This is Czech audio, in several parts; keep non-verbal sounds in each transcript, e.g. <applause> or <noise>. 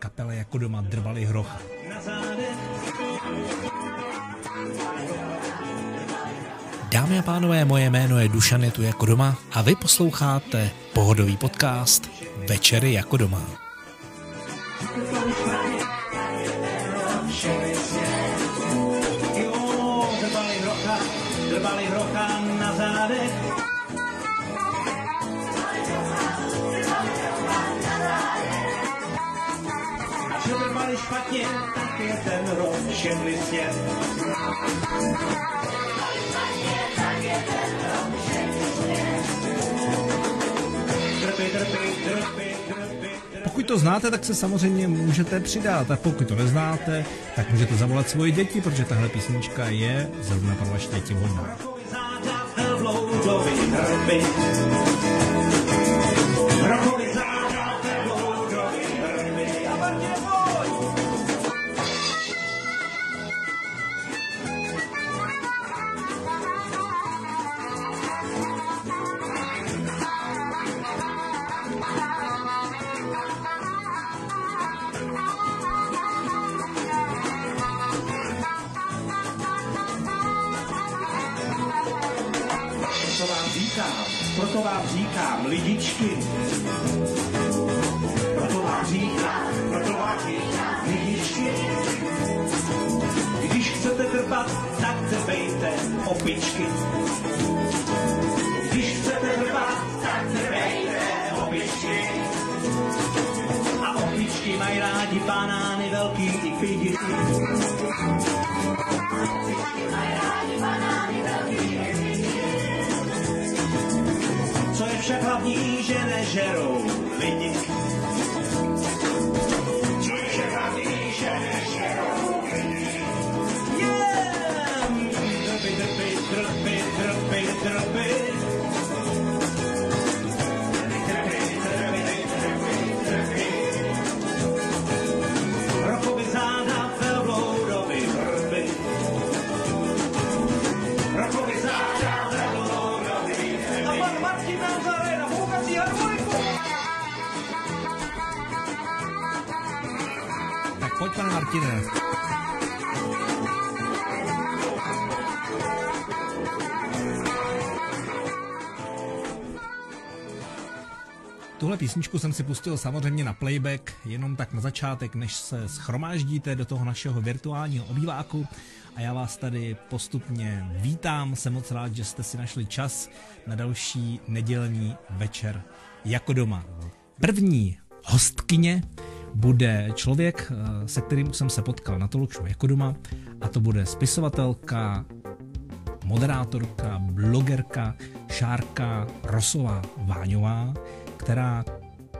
kapela jako doma drvali hrocha. Dámy a pánové, moje jméno je Dušan, je tu jako doma a vy posloucháte pohodový podcast Večery jako doma. Pokud to znáte, tak se samozřejmě můžete přidat. A pokud to neznáte, tak můžete zavolat svoje děti, protože tahle písnička je zrovna pro vaše děti vhodná. proto nežerou lidi. Pane Martine. Tuhle písničku jsem si pustil samozřejmě na playback, jenom tak na začátek, než se schromáždíte do toho našeho virtuálního obýváku a já vás tady postupně vítám, jsem moc rád, že jste si našli čas na další nedělní večer jako doma. První hostkyně bude člověk, eh, se kterým jsem se potkal na show jako doma a to bude spisovatelka, moderátorka, blogerka Šárka Rosová Váňová, která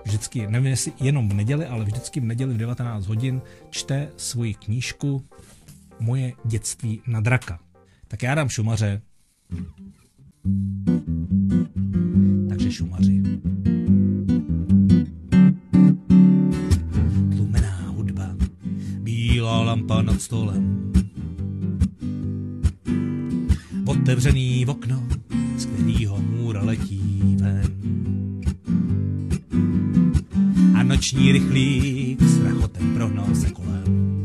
vždycky, nevím jestli jenom v neděli, ale vždycky v neděli v 19 hodin čte svoji knížku Moje dětství na draka. Tak já dám šumaře. Takže šumaři. Lampa nad stolem. Otevřený okno, z kterého můra letí ven. A noční rychlík s rachotem prohnal se kolem.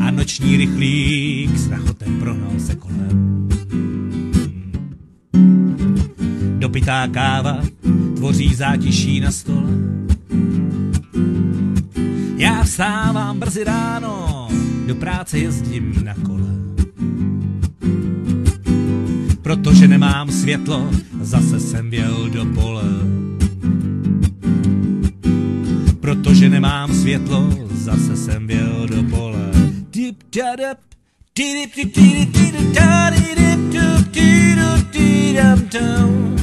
A noční rychlík s rachotem prohnal se kolem. Dopitá káva tvoří zátiší na stole. Já vstávám brzy ráno, do práce jezdím na kole. Protože nemám světlo, zase jsem věl do pole. Protože nemám světlo, zase jsem věl do pole. Dip, dadap, didip, dip, didip, didip, dadidip, dup, didup, didam, dum.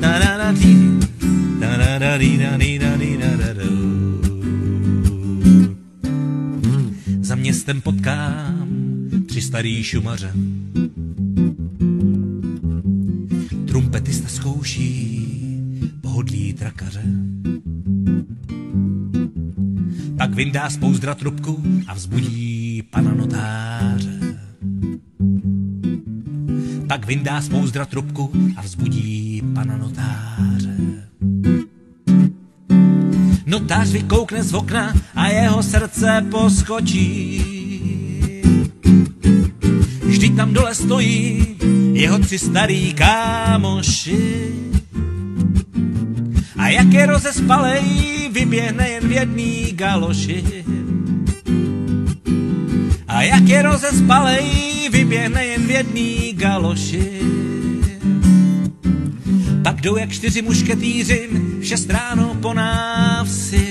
Da, da, da, di, da, da, da, di, da, di, da, di, da, da, do. Za městem potkám tři starý šumaře. Trumpetista zkouší pohodlí trakaře. Pak vyndá z pouzdra trubku a vzbudí pana notáře. Vyndá z pouzdra trubku a vzbudí pana notáře. Notář vykoukne z okna a jeho srdce poskočí. Vždyť tam dole stojí jeho tři starý kámoši. A jak je rozespalej, vyběhne jen v jedný galoši. Jak je rozespalej, vyběhne jen v jedný galoši. Pak jdou jak čtyři mušketýři, šest ráno po návsi.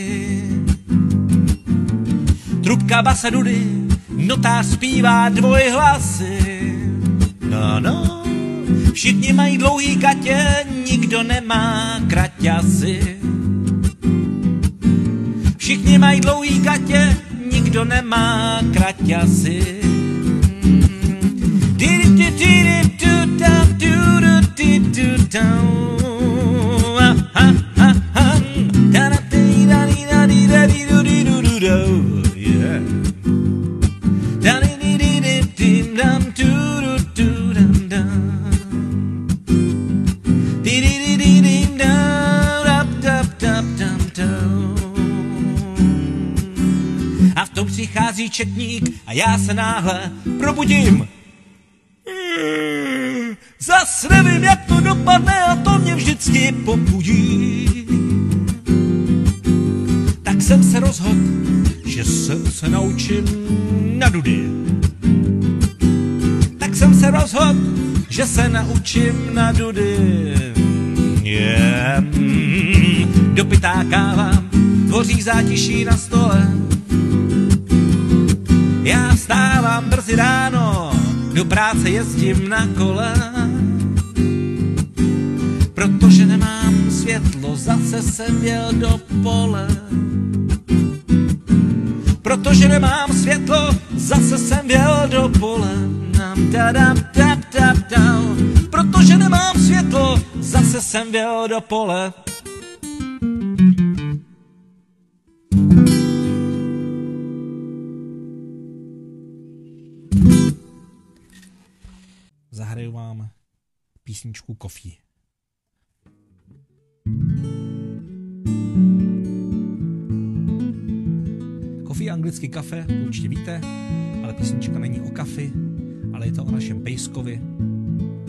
Trubka basa dudy, notář zpívá dvojhlasy. No, no, všichni mají dlouhý gatě, nikdo nemá kraťasy. Všichni mají dlouhý gatě, nikdo nemá kraťasy. A v se náhle probudím. Zas nevím, jak to dopadne a to mě vždycky popudí. Tak jsem se rozhodl, že se, se naučím na dudy. Tak jsem se rozhodl, že se naučím na dudy. Yeah. Dopitá káva tvoří zátiší na stole. Já vstávám brzy ráno, do práce jezdím na kole. Protože nemám světlo, zase jsem jel do pole. Protože nemám světlo, zase jsem jel do pole. Dam, tap, tap, down. Protože nemám světlo, zase jsem jel do pole. Zahraju vám písničku Coffee. Coffee je anglicky kafe, určitě víte, ale písnička není o kafi, ale je to o našem pejskovi,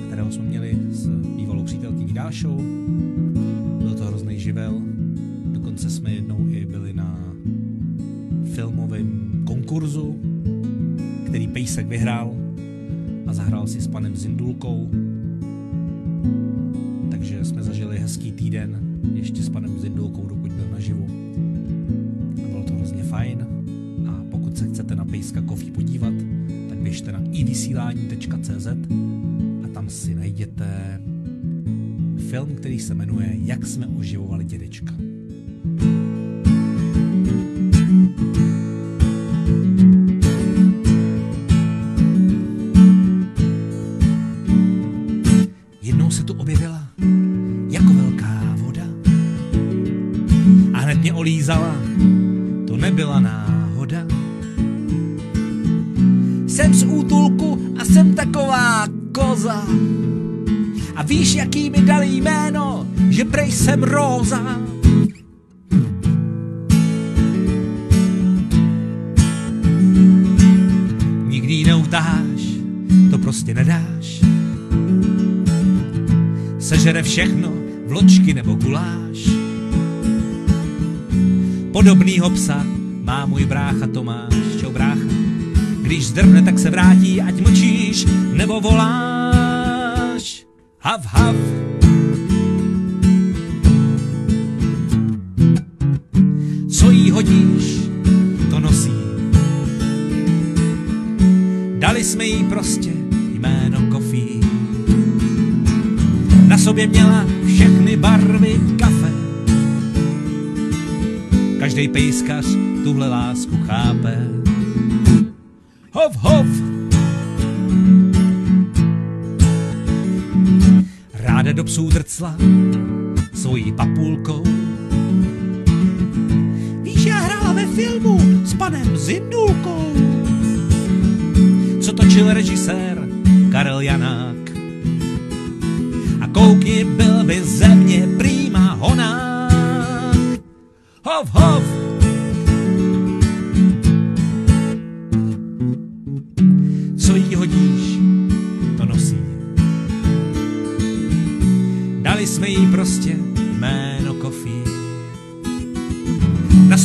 kterého jsme měli s bývalou přítelkyní Dášou. Byl to hrozný živel, dokonce jsme jednou i byli na filmovém konkurzu, který pejsek vyhrál a zahrál si s panem Zindulkou. Takže jsme zažili hezký týden ještě s panem Zindulkou, dokud byl naživu. A bylo to hrozně fajn. A pokud se chcete na Pejska Coffee podívat, tak běžte na ivysílání.cz a tam si najděte film, který se jmenuje Jak jsme oživovali dědečka. Jsem z útulku a jsem taková koza. A víš, jaký mi dali jméno, že prej jsem Róza. Nikdy ji to prostě nedáš. Sežere všechno, vločky nebo guláš. Podobnýho psa má můj brácha Tomáš, čau brácha. Když zdrhne, tak se vrátí, ať mlčíš nebo voláš. Hav, hav. Co jí hodíš, to nosí. Dali jsme jí prostě jméno Kofí. Na sobě měla všechny barvy kafe. Každý pejskař tuhle lásku chápe. Hov, hov! Ráda do psů drcla svojí papulkou. Víš, já hrála ve filmu s panem Zindulkou. Co točil režisér Karel Janák. koukni, byl by země prýma honák. Hov, hov!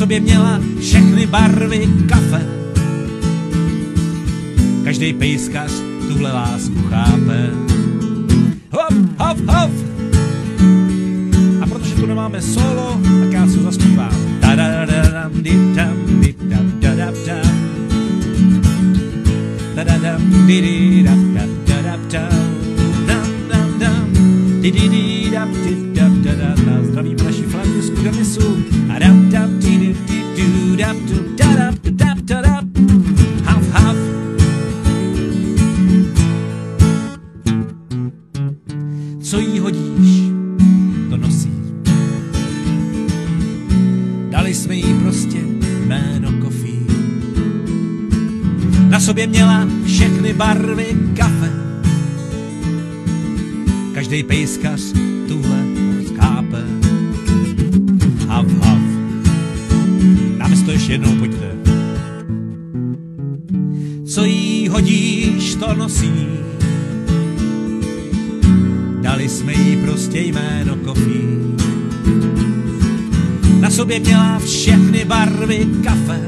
Sobě měla všechny barvy kafe. Každý pejskař tuhle lásku chápe. Hop, hop, hop! A protože tu nemáme solo, tak já ho zaspívám. Ta-da-da-dam, di-dam, di-dam, da-dam-dam. Ta-da-dam, di-di-dam, da-dam-dam. Dam-dam-dam, di-di-di-dam, di-dam-da-da-da. Sobě měla všechny barvy kafe.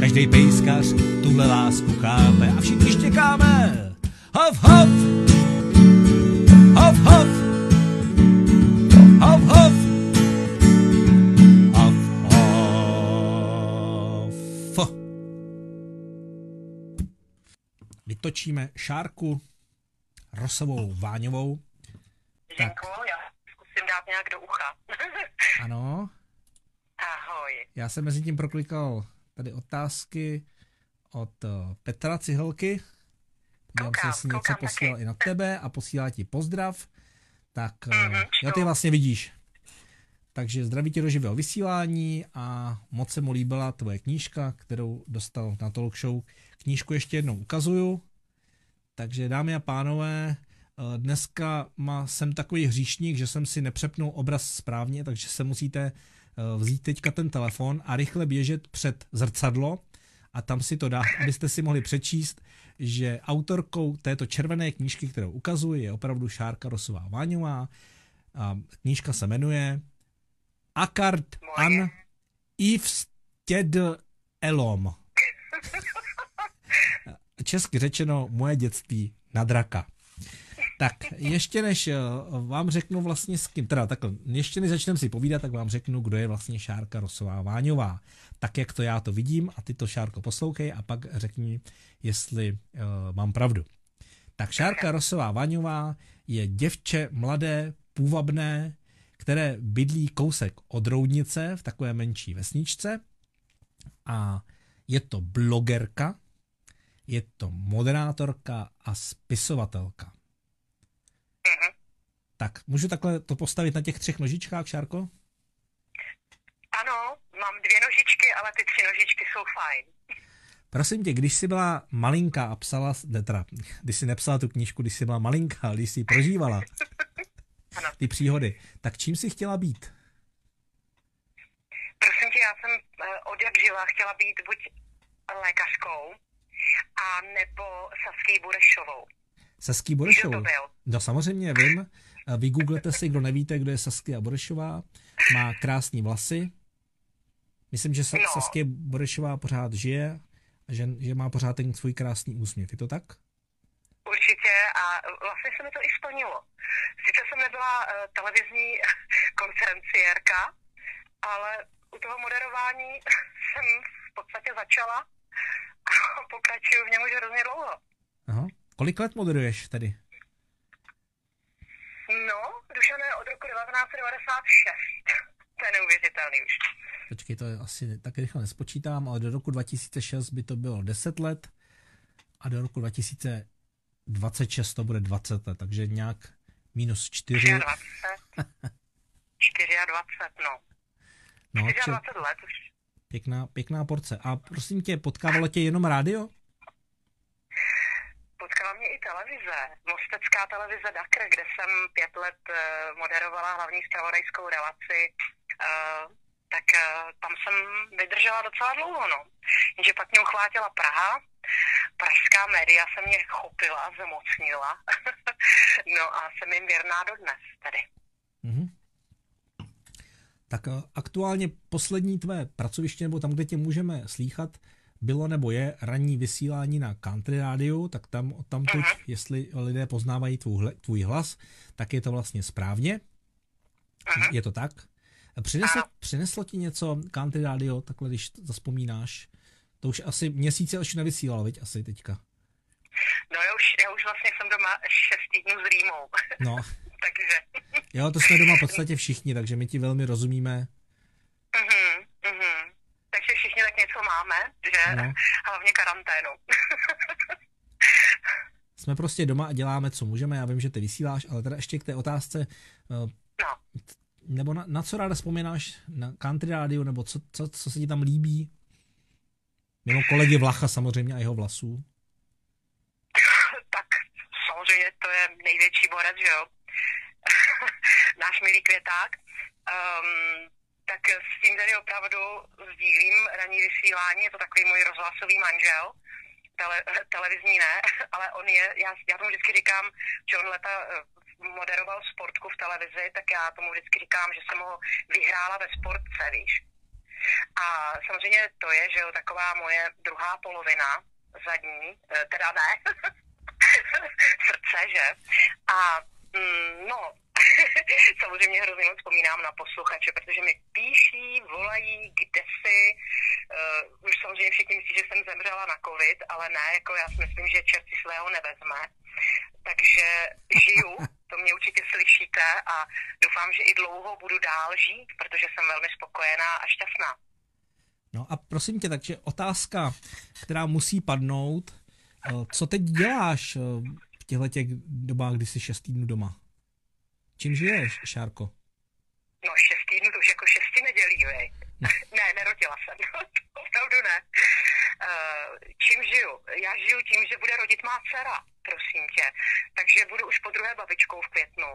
Každý pejskař tuhle lásku chápe a všichni štěkáme. Hop, hop! Hop, hop! Hop, hop! Hop, hop! Vytočíme šárku rosovou váňovou. Ženko, já zkusím dát nějak do ucha. <laughs> Ano, Ahoj. já jsem mezi tím proklikal tady otázky od eh, Petra Cihelky. Koukám, jestli něco koukám posílal taky. i na tebe a posílá ti pozdrav. Tak Mhm, mm jo, ty vlastně vidíš. Takže zdraví tě do živého vysílání a moc se mu líbila tvoje knížka, kterou dostal na talk show. Knížku ještě jednou ukazuju. Takže dámy a pánové, eh, dneska má, jsem takový hříšník, že jsem si nepřepnul obraz správně, takže se musíte eh, vzít teďka ten telefon a rychle běžet před zrcadlo a tam si to dát, abyste si mohli přečíst, že autorkou této červené knížky, kterou ukazuji, je opravdu Šárka Rosová Váňová. A knížka se jmenuje Akard an Ivsted Elom. <laughs> Česky řečeno moje dětství na draka. Tak, ještě než eh, vám řeknu vlastně s kým, teda takhle, ještě než začneme si povídat, tak vám řeknu, kdo je vlastně Šárka Rosová Váňová. Tak, jak to já to vidím a ty to Šárko poslouchej a pak řekni, jestli uh, mám pravdu. Tak Šárka Rosová Váňová je děvče mladé, půvabné, které bydlí kousek od Roudnice v takové menší vesničce a je to blogerka, je to moderátorka a spisovatelka. Tak, můžu takhle to postavit na těch třech nožičkách, Šárko? Ano, mám dvě nožičky, ale ty tři nožičky jsou fajn. Prosím tě, když jsi byla malinká a psala, ne, teda, když jsi nepsala tu knížku, když jsi byla malinká, když jsi prožívala <laughs> Ano. ty příhody, tak čím jsi chtěla být? Prosím tě, já jsem eh, od jak živa chtěla být buď lékařkou, a nebo Saský Burešovou. Saský byl? No samozřejmě vím. Vy googlete si, kdo nevíte, kdo je Saskia Borešová. Má krásné vlasy. Myslím, že Sa- No. Saskia Borešová pořád žije a že, že má pořád ten svůj krásný úsměv. Je to tak? Určitě a vlastně se mi to i splnilo. Sice jsem nebyla uh, televizní <laughs> konferenciérka, ale u toho moderování <laughs> jsem v podstatě začala a <laughs> pokračuju v něm už hrozně dlouho. Aha. Kolik let moderuješ tedy? No, Dušané od roku 1996. To je neuvěřitelný už. Počkej, to je asi tak rychle nespočítám, ale do roku 2006 by to bylo 10 let a do roku 2026 to bude 20 let, takže nějak minus 4. 24. 24, no. No, 24 či, let už. pěkná, pěkná porce. A prosím tě, potkávalo tě jenom rádio? Hlavně i televize. Mostecká televize Dakr, kde jsem pět let uh, moderovala hlavní zpravodajskou relaci, uh, tak uh, tam jsem vydržela docela dlouho, no. Jenže pak mě uchvátila Praha, pražská média se mě chopila, zemocnila, <laughs> no a jsem jim věrná dodnes tady. Mm-hmm. Tak aktuálně poslední tvé pracoviště, nebo tam, kde tě můžeme slýchat, bylo nebo je ranní vysílání na country rádiu, tak tam odtamtud, uh-huh. jestli lidé poznávají tvůj, tvůj hlas, tak je to vlastně správně. Uh-huh. Je to tak? Přineslo, uh-huh. přineslo ti něco country radio, takhle když zaspomínáš? To už asi měsíce už nevysílal, viď asi teďka? No já už, já už vlastně jsem doma šest týdnů s rýmou. No. <laughs> takže. Jo, to jsme doma v podstatě všichni, takže my ti velmi rozumíme. Uh-huh takže všichni tak něco máme, že? No. Hlavně karanténu. <laughs> Jsme prostě doma a děláme, co můžeme. Já vím, že ty vysíláš, ale teda ještě k té otázce. No. Nebo na, na co ráda vzpomínáš? Na country rádio, nebo co, co, co se ti tam líbí? Mimo kolegy Vlacha samozřejmě a jeho vlasů. tak samozřejmě to je největší borec, že jo? <laughs> Náš milý květák. Um, tak s tím tady opravdu sdílím ranní vysílání, je to takový můj rozhlasový manžel, tele, televizní ne, <laughs> ale on je, já, já tomu vždycky říkám, že on leta eh, moderoval sportku v televizi, tak já tomu vždycky říkám, že jsem ho vyhrála ve sportce, víš. A samozřejmě to je, že jo, taková moje druhá polovina, zadní, eh, teda ne, <laughs> srdce, že? A mm, no, <laughs> samozřejmě hrozně moc vzpomínám na posluchače, protože mi píší, volají, kde si. Uh, už samozřejmě všichni myslí, že jsem zemřela na covid, ale ne, jako já si myslím, že čert si svého nevezme. Takže žiju, <laughs> to mě určitě slyšíte a doufám, že i dlouho budu dál žít, protože jsem velmi spokojená a šťastná. No a prosím tě, takže otázka, která musí padnout, eh, co teď děláš eh, v těchto těch dobách, kdy jsi šest týdnů doma? Čím žiješ, Šárko? No šest týdnů, to už jako šesti nedělí, vej. <laughs> ne, nerodila jsem, opravdu ne. Uh, čím žiju? Já žiju tím, že bude rodit má dcera, prosím tě. Takže budu už po druhé babičkou v květnu.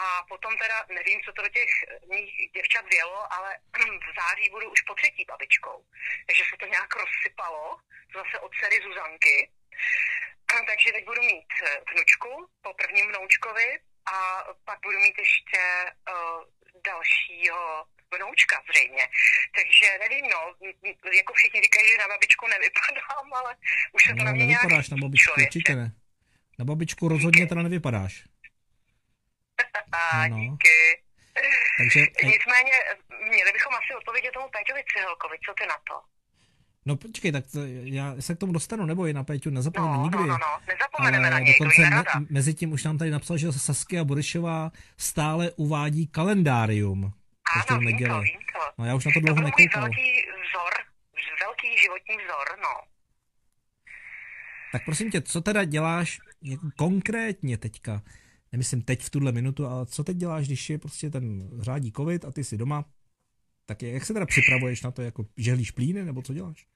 A potom teda, nevím, co to do těch mých děvčat vělo, ale <clears throat> v září budu už po třetí babičkou. Takže se to nějak rozsypalo, zase od dcery Zuzanky. <clears throat> Takže teď budu mít eh, vnučku po prvním vnoučkovi, a pak budu mít ještě uh, dalšího vnoučka zřejmě. Takže nevím, no, jako všichni říkají, že na babičku nevypadám, ale už se to no, na mě nevypadáš na babičku, člověče. určitě ne. Na babičku rozhodně teda nevypadáš. no, <laughs> no. Díky. Takže, Nicméně, měli bychom asi odpovědět tomu Péťovi Cihelkovi, co ty na to? No počkej, tak to, já se k tomu dostanu, nebo je na Péťu, nezapomeneme no, nikdy. No, no, no, nezapomeneme na něj, dokonce me, mezi tím už nám tady napsal, že Saskia Borišová stále uvádí kalendárium. Ano, vím to, vím to. No já už na to dlouho to nekoukal. velký vzor, velký životní vzor, no. Tak prosím tě, co teda děláš konkrétně teďka? Nemyslím teď v tuhle minutu, ale co teď děláš, když je prostě ten řádí covid a ty jsi doma? Tak jak se teda připravuješ na to, jako žehlíš plíny, nebo co děláš?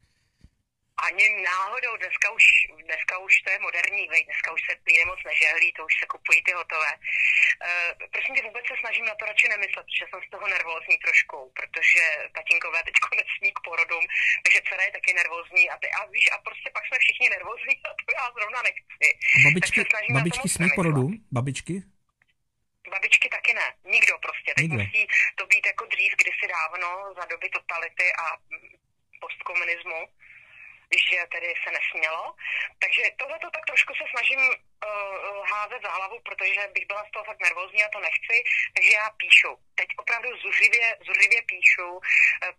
Ani náhodou, dneska už, dneska už to je moderní, vej, dneska už se plíny moc nežehlí, to už se kupují ty hotové. Uh, prosím tě, vůbec se snažím na to radši nemyslet, protože jsem z toho nervózní trošku, protože tatínkové teď nesmí k porodům, takže dcera je taky nervózní a, ty, a víš, a prostě pak jsme všichni nervózní <laughs> a to já zrovna nechci. A babičky, babičky smí porodům? Babičky? Babičky taky ne. Nikdo prostě. Teď Nikdo. musí to být jako dřív, kdysi dávno, za doby totality a postkomunismu když tedy se nesmělo. Takže tohle to tak trošku se snažím uh, házet za hlavu, protože bych byla z toho fakt nervózní a to nechci, takže já píšu. Teď opravdu zuřivě, zuřivě píšu. Uh,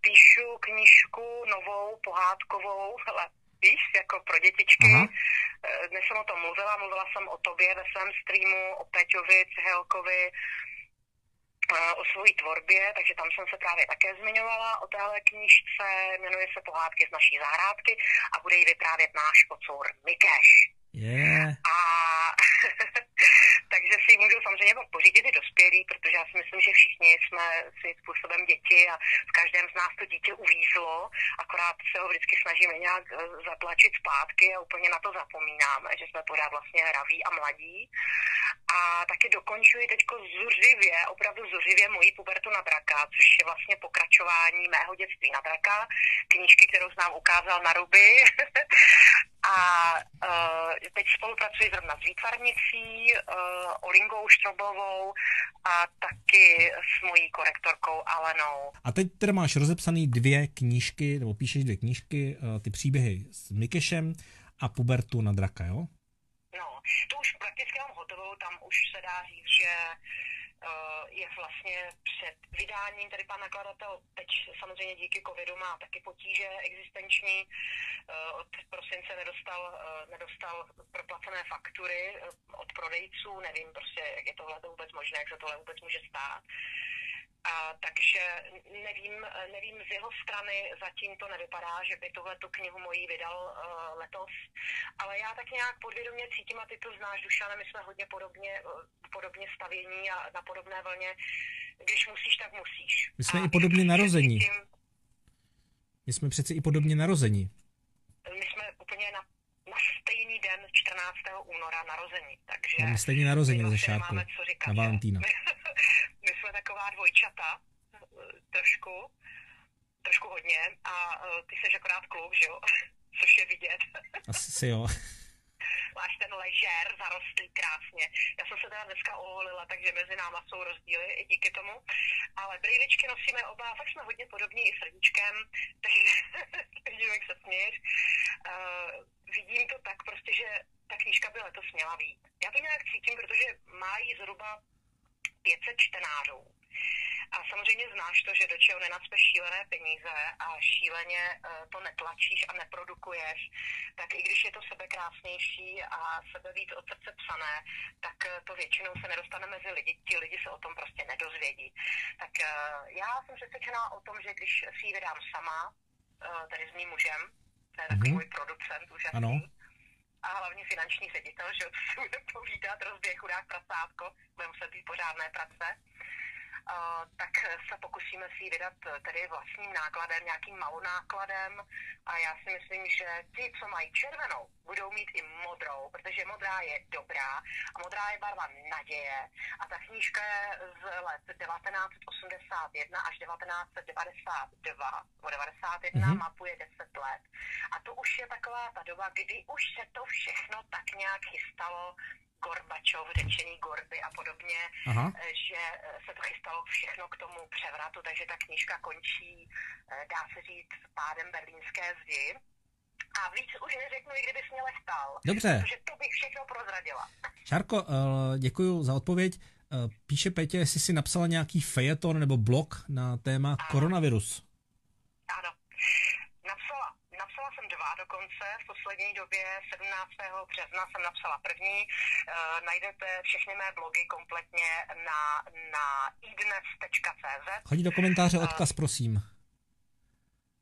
píšu knížku novou, pohádkovou, <laughs> hele, víš, jako pro dětičky. Aha. Uh, dnes jsem o tom mluvila, mluvila jsem o tobě ve svém streamu, o Peťovi, Cihelkovi, o svojí tvorbě, takže tam jsem se právě také zmiňovala o téhle knížce, jmenuje se Pohádky z naší zahrádky a bude ji vyprávět náš kocour Mikeš. Yeah. A <laughs> takže si ji můžu samozřejmě pořídit i dospělí, protože já si myslím, že všichni jsme svým způsobem děti a v každém z nás to dítě uvízlo, akorát se ho vždycky snažíme nějak eh, zatlačit zpátky a úplně na to zapomínáme, že jsme pořád vlastně hraví a mladí. A taky dokončuji teď zuřivě, opravdu zuřivě moji pubertu na draka, což je vlastně pokračování mého dětství na draka, knížky, kterou jsem nám ukázal na ruby. <laughs> a uh, teď spolupracuji zrovna s výtvarnicí, uh, Olingou Štrobovou a taky s mojí korektorkou Alenou. A teď teda máš rozepsaný dvě knížky, nebo píšeš dvě knížky, uh, ty příběhy s Mikešem a pubertu na draka, jo? No, to už prakticky mám hotovou, tam už se dá říct, že uh, je vlastně před vydáním, tady pan nakladatel teď samozřejmě díky covidu má taky potíže existenční, uh, od prosince nedostal, uh, nedostal proplacené faktury od prodejců, nevím prostě, jak je tohle to vůbec možné, jak se tohle vůbec může stát. A, takže nevím, nevím, z jeho strany zatím to nevypadá, že by tuhle tu knihu mojí vydal uh, letos, ale já tak nějak podvědomě cítím, a ty to znáš, Dušane, my jsme hodně podobně, uh, podobně stavění a na podobné vlně. Když musíš, tak musíš. My jsme a i podobně narození. Cítím, my jsme přece i podobně narození. My jsme úplně na, na stejný den 14. února narození, takže... Máme stejně narození na začátku, na Valentína. my jsme taková dvojčata, trošku, trošku hodně a e, ty jsi akorát kluk, že jo, <laughs> což je vidět. <laughs> Asi si jo. Máš ten ležér zarostlý krásně. Já jsem se teda dneska oholila, takže mezi náma jsou rozdíly i díky tomu. Ale brýličky nosíme oba, fakt jsme hodně podobní i srdíčkem, <laughs> takže vidím, jak se směš. Uh, vidím to tak prostě, že ta knížka by letos měla být. Já to nějak cítím, protože má jí zhruba 500 čtenářů. A samozřejmě znáš to, že do čeho nenacpeš šílené peníze a šíleně uh, to netlačíš a neprodukuješ, tak i když je to sebe krásnější a sebe víc od srdce psané, tak uh, to většinou se nedostane mezi lidi, ti lidi se o tom prostě nedozvědí. Tak uh, já jsem přesvědčená o tom, že když si ji vydám sama, tady s mým mužem, to je takový mm-hmm. můj producent úžasný, ano a hlavně finanční ředitel, že to <laughs> si bude povídat, rozběh chudák prasátko, bude muset být pořádné prace tak se pokusíme si ji vydat tedy vlastním nákladem, nějakým malonákladem a já si myslím, že ty, co mají červenou, budou mít i modrou, protože modrá je dobrá a modrá je barva naděje a ta knížka je z let 1981 až 1992 nebo 91, mm-hmm. mapuje 10 let. A to už je taková ta doba, kdy už se to všechno tak nějak chystalo Gorbačov, řečený Gorby a podobně, Aha. Eh, že eh, se to chystalo všechno k tomu převratu, takže ta knížka končí, eh, dá se říct, pádem berlínské zdi. A víc už neřeknu, i kdybys mě lechtal. Dobře. Protože to bych všechno prozradila. Šárko, děkuji za odpověď. Píše Petě, jestli si napsala nějaký fejeton nebo blog na téma ano. koronavirus. Ano. Napsala dokonce, v poslední době 17. března jsem napsala první. E, najdete všechny mé blogy kompletně na, na idnes.cz. Chodí do komentáře odkaz, prosím.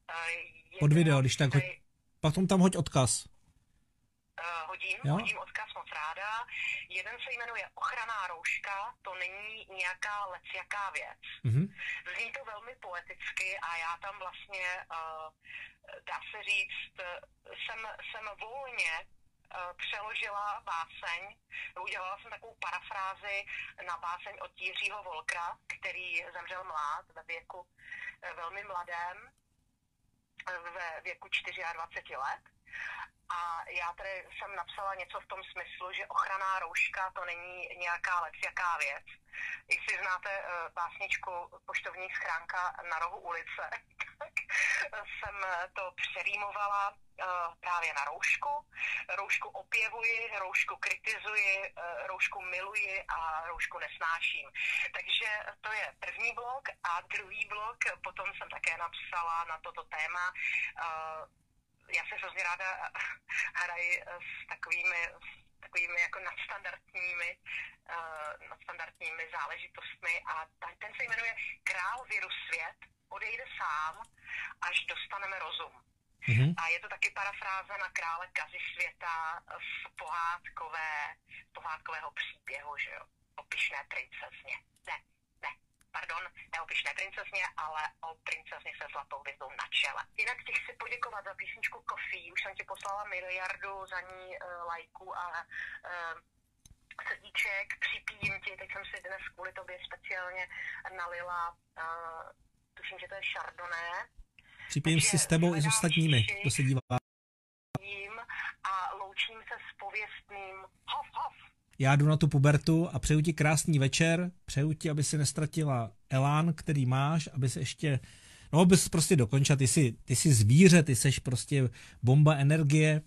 E, Pod video, když tak hoď, potom tam hoď odkaz. Uh, hodím, jo? hodím odkaz moc ráda. Jeden se jmenuje Ochraná rouška, to není nějaká leciaká věc. Mm-hmm. Zní to velmi poeticky a já tam vlastně uh, dá se říct, jsem, jsem volně eh, přeložila báseň, udělala jsem takovou parafrázi na báseň od Jiřího Volkra, který zemřel mlád ve věku eh, velmi mladém, eh, ve věku 24 let. A já tady jsem napsala něco v tom smyslu, že ochranná rouška to není nějaká lec jaká věc. Jestli znáte uh, básničku Poštovní schránka na rohu ulice, <laughs> tak jsem to přerýmovala právě na roušku. Roušku opěvuji, roušku kritizuji, roušku miluji a roušku nesnáším. Takže to je první blok a druhý blok, potom jsem také napsala na toto téma já se hrozně ráda <laughs> hraji s takovými, s takovými jako nadstandardními, uh, nadstandardními záležitostmi a ten se jmenuje Král viru svět odejde sám, až dostaneme rozum. Mm-hmm. A je to taky parafráze na krále Kazy světa z pohádkové, pohádkového příběhu, že jo, o pišné princezně. Ne, ne, pardon, ne o pyšné princezně, ale o princezně se zlatou hvězdou na čele. Jinak ti chci poděkovat za písničku Coffee, už jsem ti poslala miliardu za ní uh, lajků a uh, srdíček, připijím ti, teď jsem si dnes kvůli tobě speciálně nalila, uh, tuším, že to je Chardonnay. Připijím si s tebou i s ostatními, kdo se dívá. A loučím se s pověstným hof, hof. Já jdu na tu pubertu a přeju ti krásný večer, přeju ti, aby si nestratila elán, který máš, aby se ještě, no abys prostě dokončila, ty jsi, ty jsi zvíře, ty seš prostě bomba energie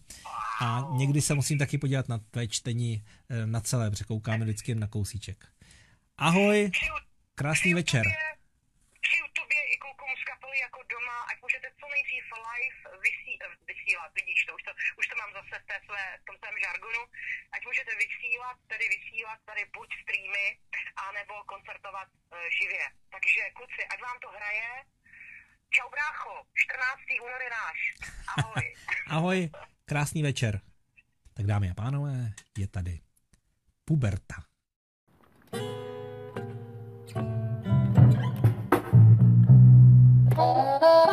a někdy se musím taky podívat na tvé čtení eh, na celé, protože koukáme vždycky na kousíček. Ahoj, krásný večer. Přeju tobě kapely jako doma, ať můžete co nejdřív live vysí, eh, vysílat, vidíš to, už to, už to mám zase v, té své, v tom svém žargonu, ať můžete vysílat, tedy vysílat tady buď streamy, anebo koncertovat uh, živě. Takže kluci, ať vám to hraje, Čau brácho, 14. únor je náš. Ahoj. <laughs> Ahoj, krásný večer. Tak dámy a pánové, je tady puberta. Oh,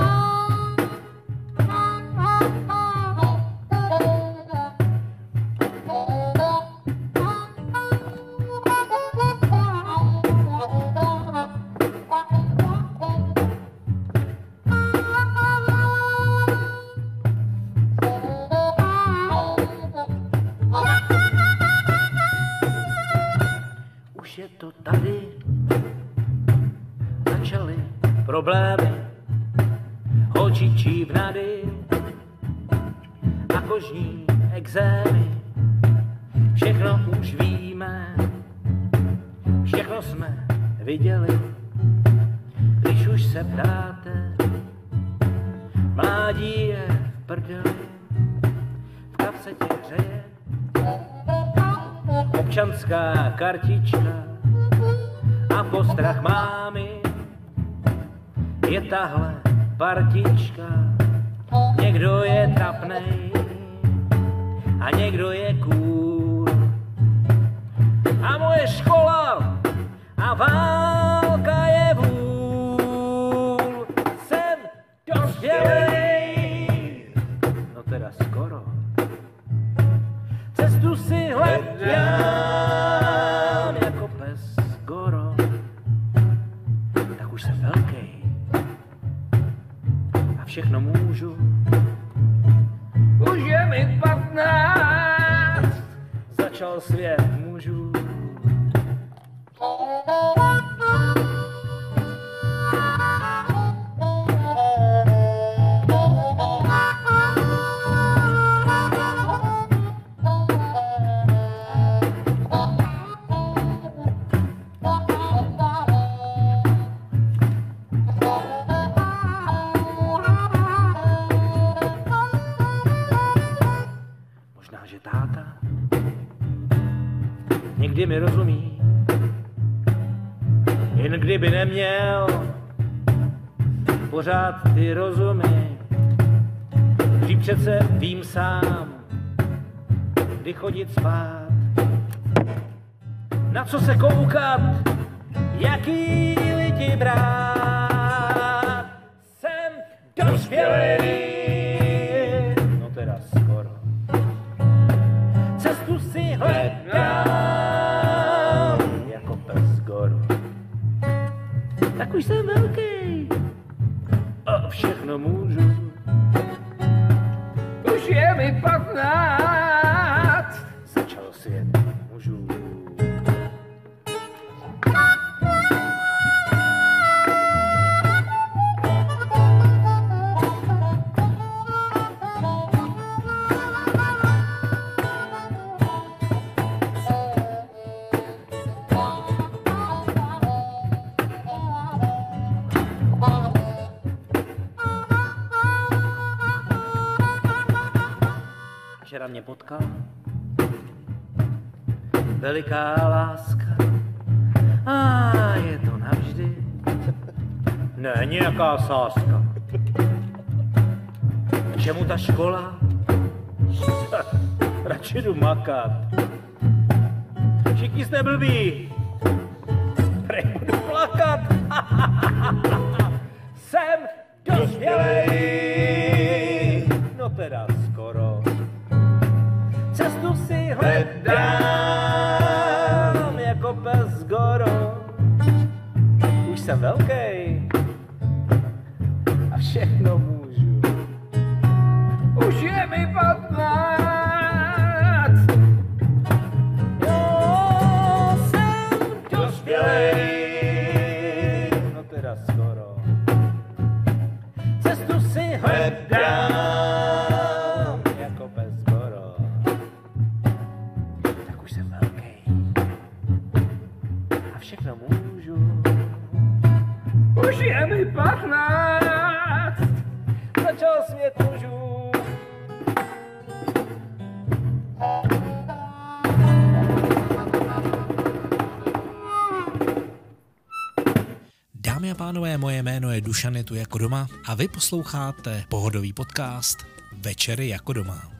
kartička a postrach mámy je tahle partička. Někdo je trapnej a někdo je kůl. A moje škola a válka mi rozumí. Jen kdyby neměl pořád ty rozumy, když přece vím sám, kdy chodit spát, na co se koukat, jaký lidi brát. Jsem dospělý, včera mě potkal. Veliká láska, a je to navždy. Ne, nějaká sáska. K čemu ta škola? <laughs> Radši jdu makat. Všichni jste blbí. Okay. Rakušan je tu jako doma a vy posloucháte pohodový podcast Večery jako doma.